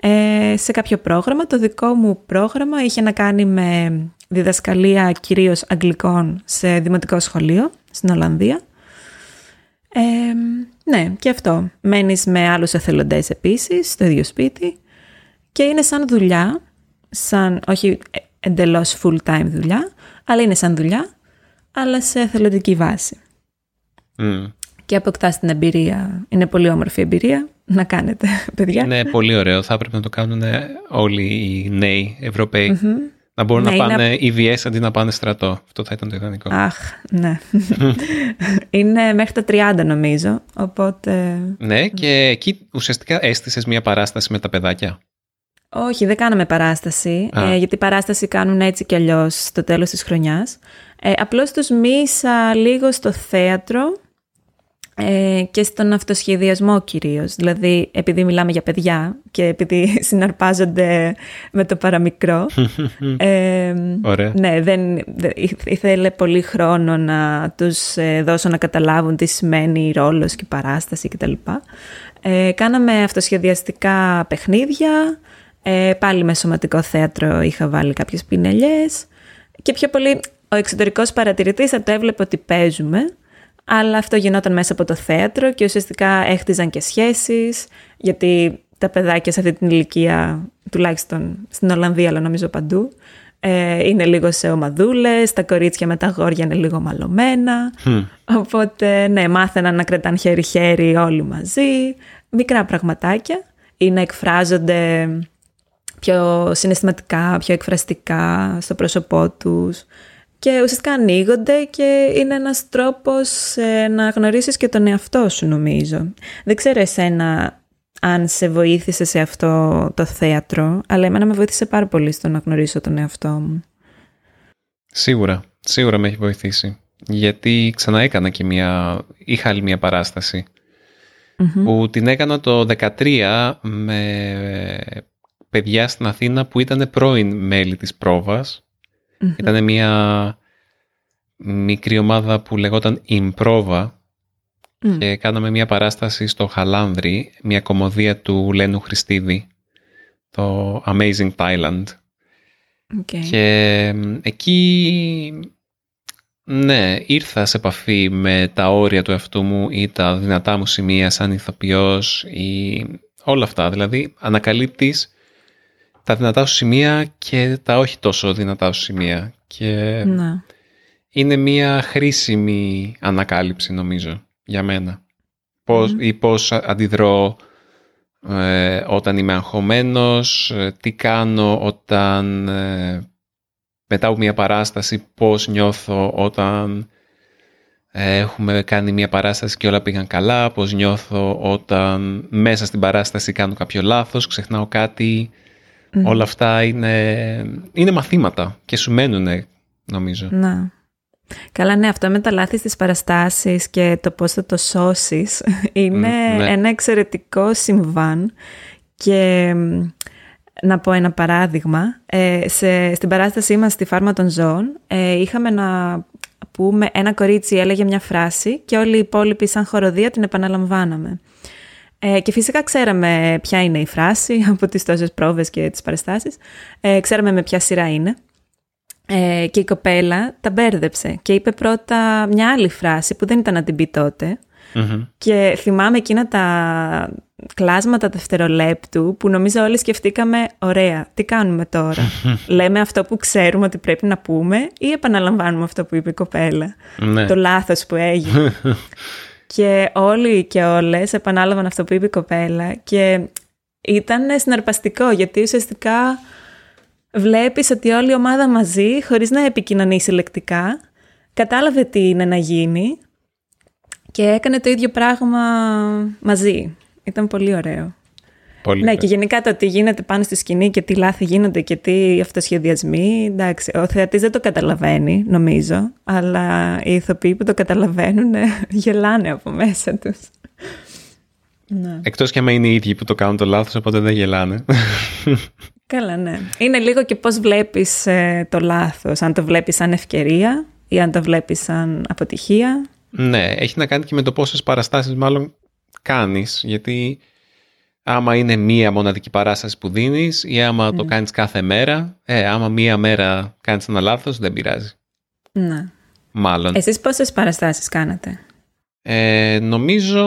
ε, σε κάποιο πρόγραμμα. Το δικό μου πρόγραμμα είχε να κάνει με διδασκαλία κυρίως αγγλικών σε δημοτικό σχολείο στην Ολλανδία. Ε, ναι, και αυτό. Μένεις με άλλους εθελοντές επίσης, στο ίδιο σπίτι και είναι σαν δουλειά, σαν, όχι εντελώς full time δουλειά, αλλά είναι σαν δουλειά, αλλά σε εθελοντική βάση. Mm. Και αποκτά την εμπειρία. Είναι πολύ όμορφη εμπειρία να κάνετε, (laughs) παιδιά. Είναι πολύ ωραίο. Θα έπρεπε να το κάνουν όλοι οι νέοι Να μπορούν να ναι, πάνε είναι... EVS αντί να πάνε στρατό. Αυτό θα ήταν το ιδανικό. Αχ, ναι. (laughs) είναι μέχρι τα 30 νομίζω, οπότε... Ναι, και εκεί ουσιαστικά έστησες μια παράσταση με τα παιδάκια. Όχι, δεν κάναμε παράσταση, ε, γιατί παράσταση κάνουν έτσι κι αλλιώς στο τέλος της χρονιάς. Ε, απλώς τους μίσα λίγο στο θέατρο ε, και στον αυτοσχεδιασμό κυρίως. Δηλαδή, επειδή μιλάμε για παιδιά και επειδή (laughs) συναρπάζονται με το παραμικρό. (laughs) ε, Ωραία. Ναι, δεν, ήθελε πολύ χρόνο να τους ε, δώσω να καταλάβουν τι σημαίνει ρόλος και παράσταση κτλ. Ε, κάναμε αυτοσχεδιαστικά παιχνίδια, ε, πάλι με σωματικό θέατρο είχα βάλει κάποιες πινελιές και πιο πολύ ο εξωτερικός παρατηρητής θα το έβλεπε ότι παίζουμε αλλά αυτό γινόταν μέσα από το θέατρο και ουσιαστικά έχτιζαν και σχέσεις, γιατί τα παιδάκια σε αυτή την ηλικία, τουλάχιστον στην Ολλανδία, αλλά νομίζω παντού, ε, είναι λίγο σε ομαδούλες, τα κορίτσια με τα γόρια είναι λίγο μαλωμένα. Οπότε, ναι, μάθαιναν να κρατάνε χέρι-χέρι όλοι μαζί. Μικρά πραγματάκια ή να εκφράζονται πιο συναισθηματικά, πιο εκφραστικά στο πρόσωπό τους και ουσιαστικά ανοίγονται και είναι ένας τρόπος ε, να γνωρίσεις και τον εαυτό σου νομίζω. Δεν ξέρω εσένα αν σε βοήθησε σε αυτό το θέατρο, αλλά εμένα με βοήθησε πάρα πολύ στο να γνωρίσω τον εαυτό μου. Σίγουρα, σίγουρα με έχει βοηθήσει. Γιατί ξανά έκανα και μια, είχα άλλη μια παρασταση που την έκανα το 2013 με παιδιά στην Αθήνα που ήταν πρώην μέλη της πρόβας Mm-hmm. Ήταν μια μικρή ομάδα που λεγόταν Improva mm. και κάναμε μια παράσταση στο Χαλάνδρι, μια κομμωδία του Λένου Χριστίδη, το Amazing Thailand. Okay. Και εκεί, ναι, ήρθα σε επαφή με τα όρια του εαυτού μου ή τα δυνατά μου σημεία σαν ηθοποιός ή όλα αυτά. Δηλαδή, ανακαλύπτεις τα δυνατά σου σημεία και τα όχι τόσο δυνατά σου σημεία. Και ναι. είναι μια χρήσιμη ανακάλυψη νομίζω για μένα. Πώς, Ή πώς αντιδρώ ε, όταν είμαι αγχωμένος, ε, τι κάνω όταν ε, μετά από μια παράσταση, πώς νιώθω όταν έχουμε κάνει μια παράσταση και όλα πήγαν καλά, πώς νιώθω όταν μέσα στην παράσταση κάνω κάποιο λάθος, ξεχνάω κάτι, Όλα αυτά είναι, είναι μαθήματα και σου μένουν, νομίζω. Να. Καλά, ναι, αυτό με τα λάθη στις παραστάσεις και το πώς θα το σώσεις (laughs) είναι ναι. ένα εξαιρετικό συμβάν και να πω ένα παράδειγμα. Ε, σε, στην παράστασή μας στη Φάρμα των Ζώων ε, είχαμε να πούμε ένα κορίτσι έλεγε μια φράση και όλοι οι υπόλοιποι σαν χοροδία την επαναλαμβάναμε. Ε, και φυσικά ξέραμε ποια είναι η φράση (laughs) από τις τόσες πρόβες και τις παραστάσεις. Ε, ξέραμε με ποια σειρά είναι. Ε, και η κοπέλα τα μπέρδεψε και είπε πρώτα μια άλλη φράση που δεν ήταν να την πει τοτε Και θυμάμαι εκείνα τα κλάσματα δευτερολέπτου που νομίζω όλοι σκεφτήκαμε ωραία, τι κάνουμε τώρα; (laughs) Λέμε αυτό που ξέρουμε ότι πρέπει να πούμε ή επαναλαμβάνουμε αυτό που είπε η κοπέλα; Ναι. Το λάθος που έγινε. (laughs) Και όλοι και όλες επανάλαβαν αυτό που είπε η κοπέλα και ήταν συναρπαστικό γιατί ουσιαστικά βλέπεις ότι όλη η ομάδα μαζί, χωρίς να επικοινωνήσει λεκτικά, κατάλαβε τι είναι να γίνει Και έκανε το ίδιο πράγμα μαζί. Ήταν πολύ ωραίο. Πολύ ναι, και γενικά το τι γίνεται πάνω στη σκηνή και τι λάθη γίνονται και τι αυτοσχεδιασμοί. Εντάξει, ο θεατής δεν το καταλαβαίνει, νομίζω, αλλά οι ηθοποιοί που το καταλαβαίνουν (laughs) γελάνε από μέσα τους. Ναι. Εκτός και άμα είναι οι ίδιοι που το κάνουν το λάθος, οπότε δεν γελάνε. (laughs) Καλά, ναι. Είναι λίγο και πώς βλέπεις ε, το λάθος. Αν το βλέπεις σαν ευκαιρία ή αν το βλέπεις σαν αποτυχία. Ναι, έχει να κάνει και με το πόσες παραστάσεις μάλλον κάνεις. Γιατί άμα είναι μία μοναδική παράσταση που δίνεις ή άμα το ναι. κάνεις κάθε μέρα, ε, άμα μία μέρα κάνεις ένα λάθος, δεν πειράζει. Ναι. Μάλλον. Εσείς πόσες παραστάσεις κάνατε; Ε, νομίζω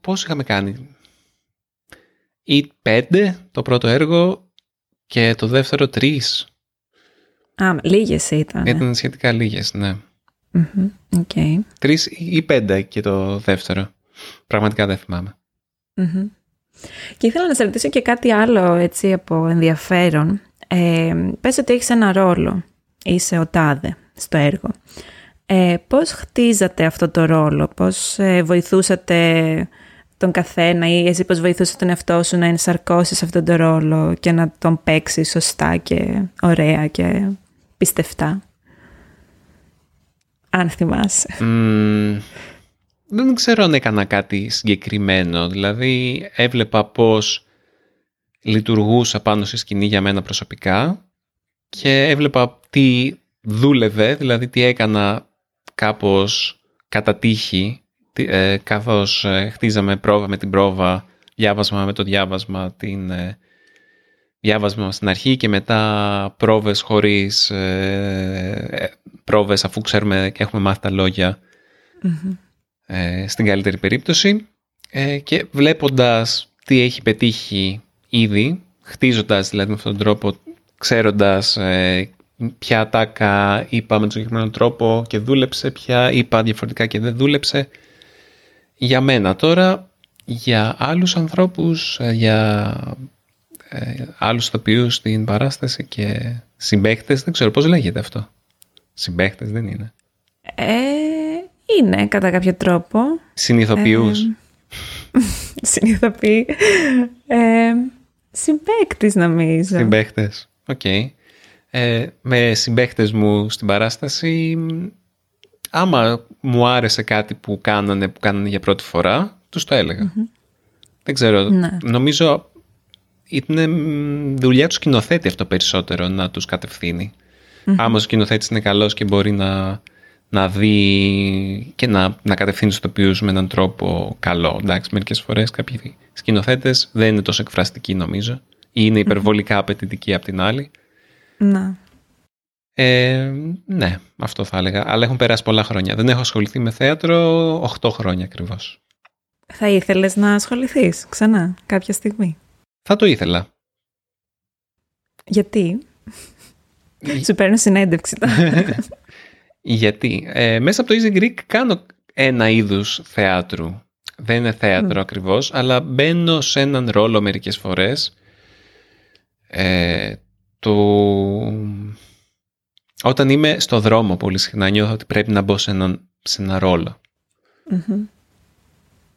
πώς είχαμε κάνει. Ή πέντε το πρώτο έργο και το δεύτερο τρεις. Α, λίγες ήταν. Ήταν σχετικά λίγες, ναι. Okay. Τρεις ή πέντε και το δεύτερο. Πραγματικά δεν θυμάμαι. Και ήθελα να σε ρωτήσω και κάτι άλλο έτσι από ενδιαφέρον. Ε, πες ότι έχεις ένα ρόλο. Είσαι ο τάδε στο έργο. Ε, πώς χτίζατε αυτό το ρόλο, πώς ε, βοηθούσατε τον καθένα ή εσύ πώς βοηθούσατε τον εαυτό σου να ενσαρκώσεις αυτόν τον ρόλο και να τον παίξεις σωστά και ωραία και πιστευτά; Αν θυμάσαι. Δεν ξέρω αν έκανα κάτι συγκεκριμένο. Δηλαδή έβλεπα πώς λειτουργούσα πάνω στη σκηνή για μένα προσωπικά και έβλεπα τι δούλευε, δηλαδή τι έκανα κάπως κατά τύχη, ε, καθώς ε, χτίζαμε πρόβα με την πρόβα, διάβασμα με το διάβασμα, την, ε, διάβασμα στην αρχή και μετά πρόβες χωρίς ε, πρόβες αφού ξέρουμε και έχουμε μάθει τα λογια στην καλύτερη περίπτωση και βλέποντας τι έχει πετύχει ήδη, χτίζοντας δηλαδή με αυτόν τον τρόπο, ξέροντας ποια ατάκα είπα με τον συγκεκριμένο τρόπο και δούλεψε, ποια είπα διαφορετικά και δεν δούλεψε. Για μένα τώρα, για άλλους ανθρώπους, ε, για ε, άλλους ηθοποιούς στην παράσταση και συμπαίχτες, δεν ξέρω πώς λέγεται αυτό. Συμπαίχτες δεν είναι. Ε, είναι κατά κάποιο τρόπο. Συνηθοποιούς. Ε, (laughs) συνηθοποιοί. Ε, συμπαίκτης νομίζω. Συμπαίχτες, OK. Okay ε, με συμπαίχτες μου στην παράσταση άμα μου άρεσε κάτι που κάνανε, που κάνανε για πρώτη φορά τους το ελεγα δεν ξέρω ναι. νομίζω ήταν δουλειά τους σκηνοθέτη αυτό περισσότερο να τους κατευθυνει άμα ο σκηνοθέτης είναι καλός και μπορεί να, να δει και να, να κατευθύνει τους τοπίους με έναν τρόπο καλό εντάξει μερικές φορές κάποιοι σκηνοθέτες δεν είναι τόσο εκφραστικοί νομίζω ή είναι υπερβολικά απαιτητικοί απ' την άλλη να. Ε, ναι, αυτό θα έλεγα. Αλλά έχουν περάσει πολλά χρόνια. Δεν έχω ασχοληθεί με θέατρο 8 χρόνια ακριβώς. Θα ήθελες να ασχοληθείς ξανά κάποια στιγμή; Θα το ήθελα. Γιατί; Σου παίρνω συνέντευξη (laughs) Γιατί; Ε, μέσα από το Easy Greek κάνω ένα είδους θεάτρου. Δεν είναι θέατρο mm. ακριβώς, αλλά μπαίνω σε έναν ρόλο μερικές φορές. Ε, το... Όταν είμαι στο δρόμο πολύ συχνά νιώθω ότι πρέπει να μπω σε, έναν, σε ένα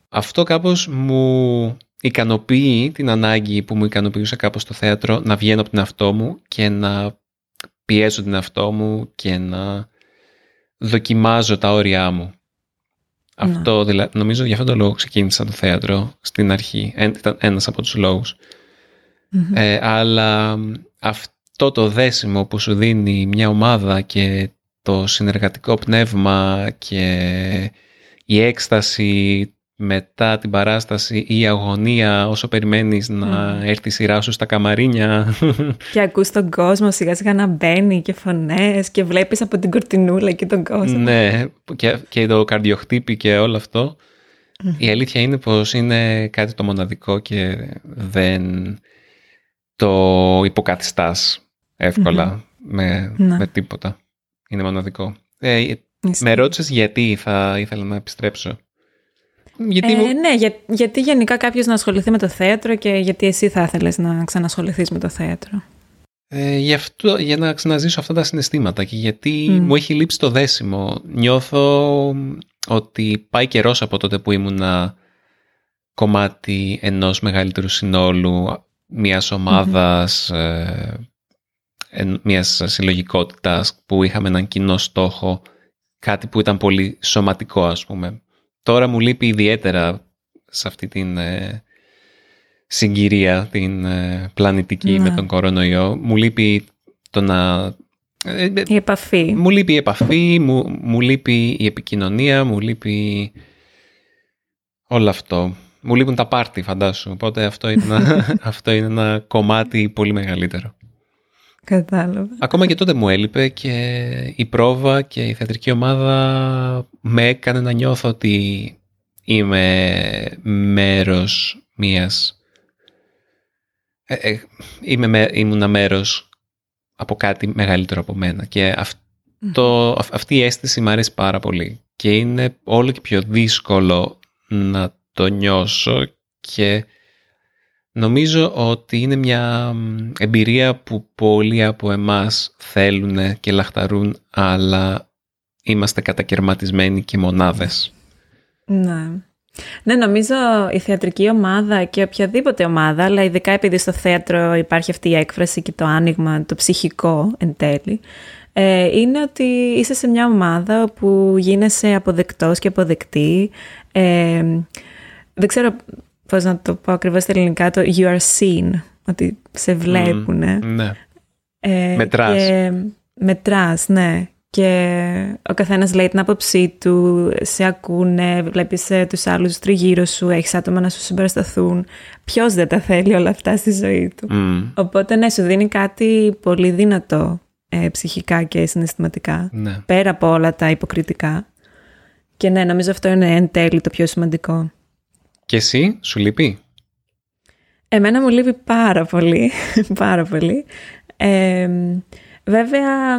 Αυτό κάπως μου ικανοποιεί την ανάγκη που μου ικανοποιούσε κάπως στο θέατρο να βγαίνω από την αυτό μου και να πιέζω την αυτό μου και να δοκιμάζω τα όρια μου. Αυτό, δηλαδή, νομίζω για αυτόν τον λόγο ξεκίνησα το θέατρο στην αρχή. Ήταν ένας από τους λογους Ε, αλλά αυτό το δέσιμο που σου δίνει μια ομάδα και το συνεργατικό πνεύμα και η έκσταση μετά την παράσταση ή η αγωνία όσο περιμένεις να έρθει η σειρά σου στα καμαρίνια. (laughs) Και ακούς τον κόσμο σιγά σιγά να μπαίνει και φωνές και βλέπεις από την κορτινούλα και τον κόσμο. Ναι, και, και το καρδιοχτύπη και όλο Η αλήθεια είναι πως είναι κάτι το μοναδικό και δεν το υποκαθιστάς εύκολα με, ναι. με τίποτα. Είναι μοναδικό. Ε, με ρώτησες γιατί θα ήθελα να επιστρέψω. Γιατί ε, Ναι, για, γιατί γενικά κάποιος να ασχοληθεί με το θέατρο και γιατί εσύ θα ήθελες να ξανασχοληθείς με το θέατρο. Ε, για, αυτό, για να ξαναζήσω αυτά τα συναισθήματα και γιατί μου έχει λείψει το δέσιμο. Νιώθω ότι πάει καιρός από τότε που ήμουνα κομμάτι ενός μεγαλύτερου συνόλου, μιας ομάδας, mm μιας συλλογικότητας που είχαμε έναν κοινό στόχο, κάτι που ήταν πολύ σωματικό ας πούμε. Τώρα μου λείπει ιδιαίτερα σε αυτή την ε, συγκυρία, την ε, πλανητική με ναι. τον κορονοϊό. Μου λείπει το να... Ε, η επαφή. Μου λείπει η επαφή, μου, μου λείπει η επικοινωνία, μου λείπει όλο αυτό. Μου λείπουν τα πάρτι, φαντάσου. Οπότε αυτό είναι ένα, (laughs) αυτό είναι ένα κομμάτι πολύ μεγαλύτερο. Κατάλαβα. Ακόμα και τότε μου έλειπε και η πρόβα και η θεατρική ομάδα με έκανε να νιώθω ότι είμαι μέρος μιας... Ε, ε, είμαι με, ήμουνα μέρος από κάτι μεγαλύτερο από μένα. Και αυτό, αυτή η αίσθηση μου αρέσει πάρα πολύ. Και είναι όλο και πιο δύσκολο να το νιώσω και νομίζω ότι είναι μια εμπειρία που πολλοί από εμάς θέλουν και λαχταρούν αλλά είμαστε κατακαιρματισμένοι και μονάδες. Ναι. Ναι, νομίζω η θεατρική ομάδα και οποιαδήποτε ομάδα, αλλά ειδικά επειδή στο θέατρο υπάρχει αυτή η έκφραση και το άνοιγμα, το ψυχικό εν τέλει, ε, είναι ότι είσαι σε μια ομάδα που γίνεσαι αποδεκτός και αποδεκτή. Ε, δεν ξέρω πώς να το πω ακριβώς στα ελληνικά, το you are seen, ότι σε βλέπουν. ναι. Ε, μετράς. μετράς, ναι. Και ο καθένας λέει την άποψή του, σε ακούνε, βλέπεις ε, τους άλλους τριγύρω σου, έχεις άτομα να σου συμπαρασταθούν. Ποιος δεν τα θέλει όλα αυτά στη ζωή του; Οπότε ναι, σου δίνει κάτι πολύ δυνατό ε, ψυχικά και συναισθηματικά. Ναι. Πέρα από όλα τα υποκριτικά. Και ναι, νομίζω αυτό είναι εν τέλει το πιο σημαντικό. Και εσύ, σου λείπει; Εμένα μου λείπει πάρα πολύ, (laughs) πάρα πολύ. Ε, βέβαια,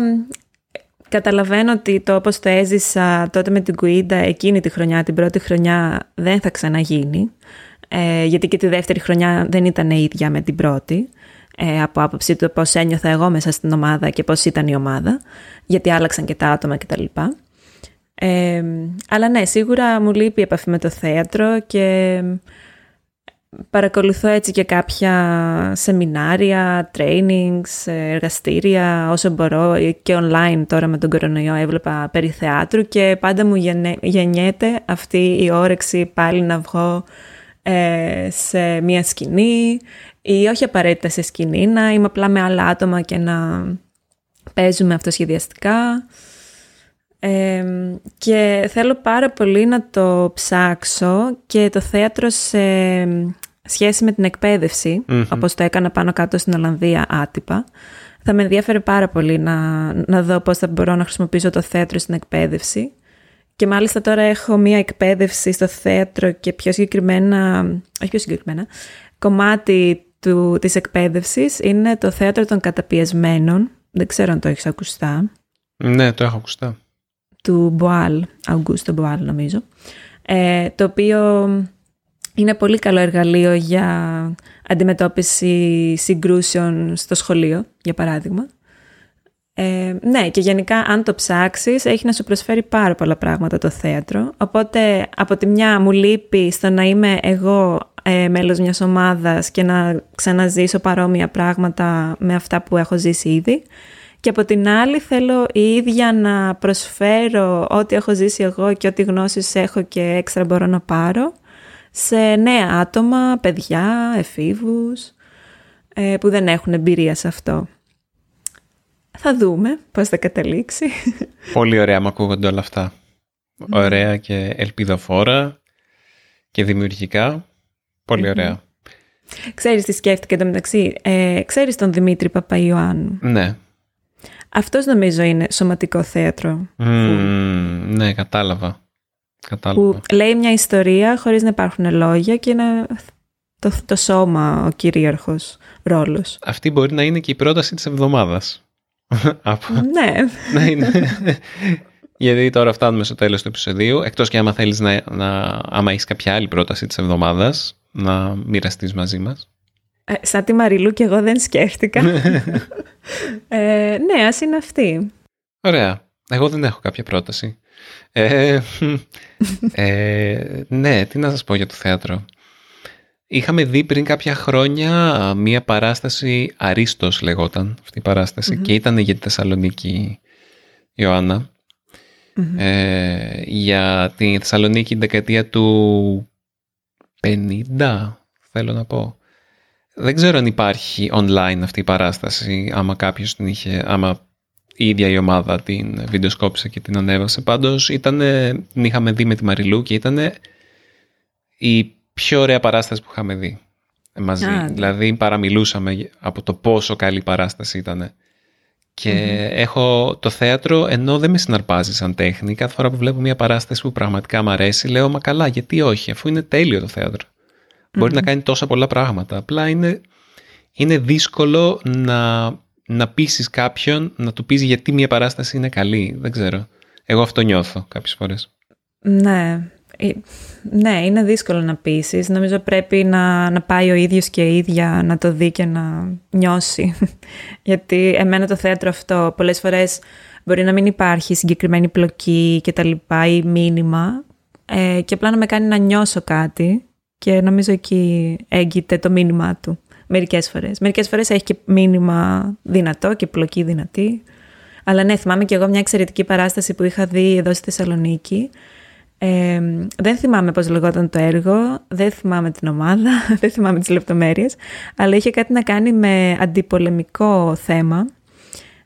καταλαβαίνω ότι το όπως το έζησα τότε με την Κουίντα εκείνη τη χρονιά, την πρώτη χρονιά, δεν θα ξαναγίνει. Ε, γιατί και τη δεύτερη χρονιά δεν ήταν η ίδια με την πρώτη. Ε, από άποψη του πώς ένιωθα εγώ μέσα στην ομάδα και πώς ήταν η ομάδα. Γιατί άλλαξαν και τα άτομα κτλ. Ε, αλλά ναι, σίγουρα μου λείπει η επαφή με το θέατρο και παρακολουθώ έτσι και κάποια σεμινάρια, trainings, εργαστήρια, όσο μπορώ και online τώρα με τον κορονοϊό έβλεπα περί θεάτρου και πάντα μου γεννιέται αυτή η όρεξη πάλι να βγω ε, σε μια σκηνή ή όχι απαραίτητα σε σκηνή, να είμαι απλά με άλλα άτομα και να παίζουμε αυτοσχεδιαστικά και θέλω πάρα πολύ να το ψάξω και το θέατρο σε σχέση με την εκπαίδευση, mm όπως το έκανα πάνω κάτω στην Ολλανδία άτυπα. Θα με ενδιαφέρει πάρα πολύ να, να δω πώς θα μπορώ να χρησιμοποιήσω το θέατρο στην εκπαίδευση. Και μάλιστα τώρα έχω μία εκπαίδευση στο θέατρο και πιο συγκεκριμένα, όχι πιο συγκεκριμένα, κομμάτι του, της εκπαίδευσης είναι το θέατρο των καταπιεσμένων. Δεν ξέρω αν το έχεις ακουστά. Ναι, το έχω ακουστά του Μποάλ, Αουγκούστο Μποάλ νομίζω, ε, το οποίο είναι πολύ καλό εργαλείο για αντιμετώπιση συγκρούσεων στο σχολείο, για παράδειγμα. Ε, ναι, και γενικά αν το ψάξεις έχει να σου προσφέρει πάρα πολλά πράγματα το θέατρο. Οπότε από τη μια μου λείπει στο να είμαι εγώ ε, μέλος μιας ομάδας και να ξαναζήσω παρόμοια πράγματα με αυτά που έχω ζήσει ήδη. Και από την άλλη θέλω η ίδια να προσφέρω ό,τι έχω ζήσει εγώ και ό,τι γνώσεις έχω και έξτρα μπορώ να πάρω σε νέα άτομα, παιδιά, εφήβους ε, που δεν έχουν εμπειρία σε αυτό. Θα δούμε πώς θα καταλήξει. Πολύ ωραία μου ακούγονται όλα αυτά. Ναι. Ωραία και ελπιδοφόρα και δημιουργικά. Πολύ ωραία. Ξέρεις τι σκέφτηκα εντωμεταξύ. Ε, ξέρεις τον Δημήτρη Παπαϊωάννου; Ναι. Αυτός νομίζω είναι σωματικό θέατρο. ναι, κατάλαβα. κατάλαβα. Που λέει μια ιστορία χωρίς να υπάρχουν λόγια και να το, το σώμα ο κυρίαρχος ρόλος. Αυτή μπορεί να είναι και η πρόταση της εβδομάδας. (laughs) ναι. ναι είναι. Γιατί τώρα φτάνουμε στο τέλος του επεισοδίου. Εκτός και άμα θέλεις να, να άμα έχεις κάποια άλλη πρόταση της εβδομάδας, να μοιραστείς μαζί μας. Ε, σαν τη Μαριλού και εγώ δεν σκέφτηκα. ε, ναι, ας είναι αυτή. Ωραία. Εγώ δεν έχω κάποια πρόταση. Ε, ε, ναι, τι να σας πω για το θέατρο. Είχαμε δει πριν κάποια χρόνια μία παράσταση, Αρίστος λεγόταν αυτή η παρασταση και ήταν για τη Θεσσαλονίκη Ιωάννα. Ε, για τη Θεσσαλονίκη δεκαετία του 50 θέλω να πω. Δεν ξέρω αν υπάρχει online αυτή η παράσταση, άμα κάποιος την είχε, άμα η ίδια η ομάδα την βιντεοσκόπησε και την ανέβασε. Πάντως ήταν, την είχαμε δει με τη Μαριλού και ήταν η πιο ωραία παράσταση που είχαμε δει μαζί. Ναι. δηλαδή παραμιλούσαμε από το πόσο καλή παράσταση ήταν. Και έχω το θέατρο, ενώ δεν με συναρπάζει σαν τέχνη, κάθε φορά που βλέπω μια παράσταση που πραγματικά μου αρέσει, λέω Μα καλά, γιατί όχι, αφού είναι τέλειο το θεατρο Μπορεί να κάνει τόσα πολλά πράγματα. Απλά είναι, είναι δύσκολο να, να πείσεις κάποιον να του πεις γιατί μια παράσταση είναι καλή. Δεν ξέρω. Εγώ αυτό νιώθω κάποιες φορές. Ναι. Ε, ναι, είναι δύσκολο να πείσεις. Νομίζω πρέπει να, να πάει ο ίδιος και η ίδια να το δει και να νιώσει. (laughs) Γιατί εμένα το θέατρο αυτό πολλές φορές μπορεί να μην υπάρχει συγκεκριμένη πλοκή και τα λοιπά ή μήνυμα ε, και απλά να με κάνει να νιώσω κάτι και νομίζω εκεί έγκυται το μήνυμά του μερικές φορές. Μερικές φορές έχει και μήνυμα δυνατό και πλοκή δυνατή. Αλλά ναι, θυμάμαι και εγώ μια εξαιρετική παράσταση που είχα δει εδώ στη Θεσσαλονίκη ε, δεν θυμάμαι πώς λεγόταν το έργο, δεν θυμάμαι την ομάδα, (laughs) δεν θυμάμαι τις λεπτομέρειες, αλλά είχε κάτι να κάνει με αντιπολεμικό θέμα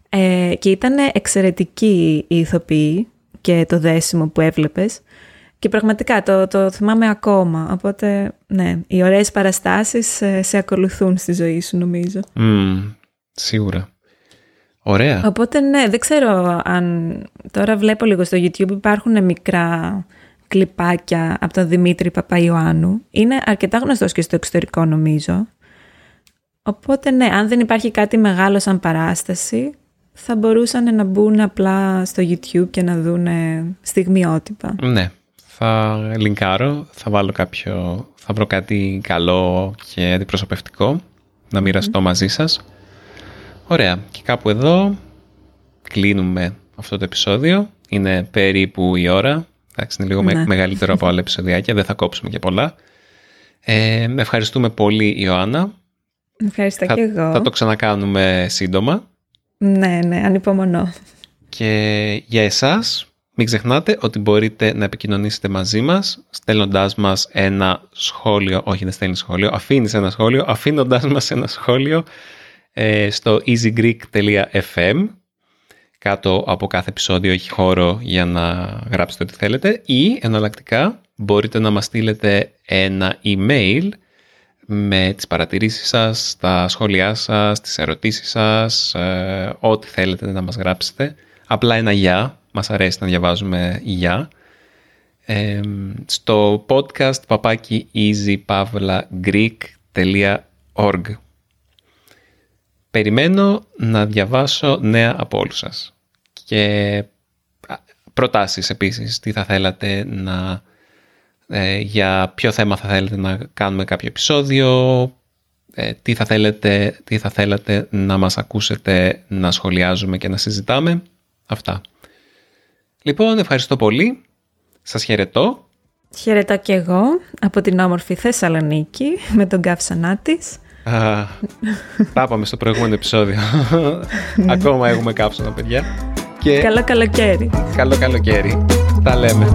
ε, και ήταν εξαιρετική η ηθοποιή και το δέσιμο που έβλεπες και πραγματικά το, το θυμάμαι ακόμα, οπότε ναι, οι ωραίες παραστάσεις σε, σε ακολουθούν στη ζωή σου νομίζω. σίγουρα. Ωραία. Οπότε ναι, δεν ξέρω αν τώρα βλέπω λίγο στο YouTube υπάρχουν μικρά κλιπάκια από τον Δημήτρη Παπαϊωάννου. Είναι αρκετά γνωστός και στο εξωτερικό νομίζω. Οπότε ναι, αν δεν υπάρχει κάτι μεγάλο σαν παράσταση, θα μπορούσαν να μπουν απλά στο YouTube και να δουν στιγμιότυπα. Ναι, θα λινκάρω, θα βάλω κάποιο, θα βρω κάτι καλό και αντιπροσωπευτικό να μοιραστώ μαζί σας. Ωραία, και κάπου εδώ κλείνουμε αυτό το επεισόδιο. Είναι περίπου η ώρα. Εντάξει, είναι λίγο ναι. μεγαλύτερο από άλλα επεισοδιάκια, δεν θα κόψουμε και πολλά. Ε, ευχαριστούμε πολύ Ιωάννα. Ευχαριστώ θα, και εγώ. Θα το ξανακάνουμε σύντομα. Ναι, ναι, ανυπομονώ. Και για εσάς, μην ξεχνάτε ότι μπορείτε να επικοινωνήσετε μαζί μας στέλνοντάς μας ένα σχόλιο, όχι δεν στέλνεις σχόλιο, αφήνεις ένα σχόλιο, αφήνοντάς μας ένα σχόλιο ε, στο easygreek.fm κάτω από κάθε επεισόδιο έχει χώρο για να γράψετε ό,τι θέλετε ή εναλλακτικά μπορείτε να μας στείλετε ένα email με τις παρατηρήσεις σας, τα σχόλιά σας, τις ερωτήσεις σας, ε, ό,τι θέλετε να μας γράψετε. Απλά ένα «για», μας αρέσει να διαβάζουμε «για». Ε, στο podcast παπάκι easypavlagreek.org Περιμένω να διαβάσω νέα από όλους σας. Και προτάσεις επίσης, τι θα θέλατε να... Ε, για ποιο θέμα θα θέλετε να κάνουμε κάποιο επεισόδιο, ε, τι, θα θέλετε, τι θα θέλατε να μας ακούσετε να σχολιάζουμε και να συζητάμε. Αυτά. Λοιπόν, ευχαριστώ πολύ. Σας χαιρετώ. Χαιρετώ και εγώ από την όμορφη Θεσσαλονίκη με τον καύσανά της. Τα είπαμε στο προηγούμενο επεισόδιο. Ακόμα έχουμε κάψωνα, παιδιά. Και... Καλό καλοκαίρι. Καλό καλοκαίρι. Τα λέμε.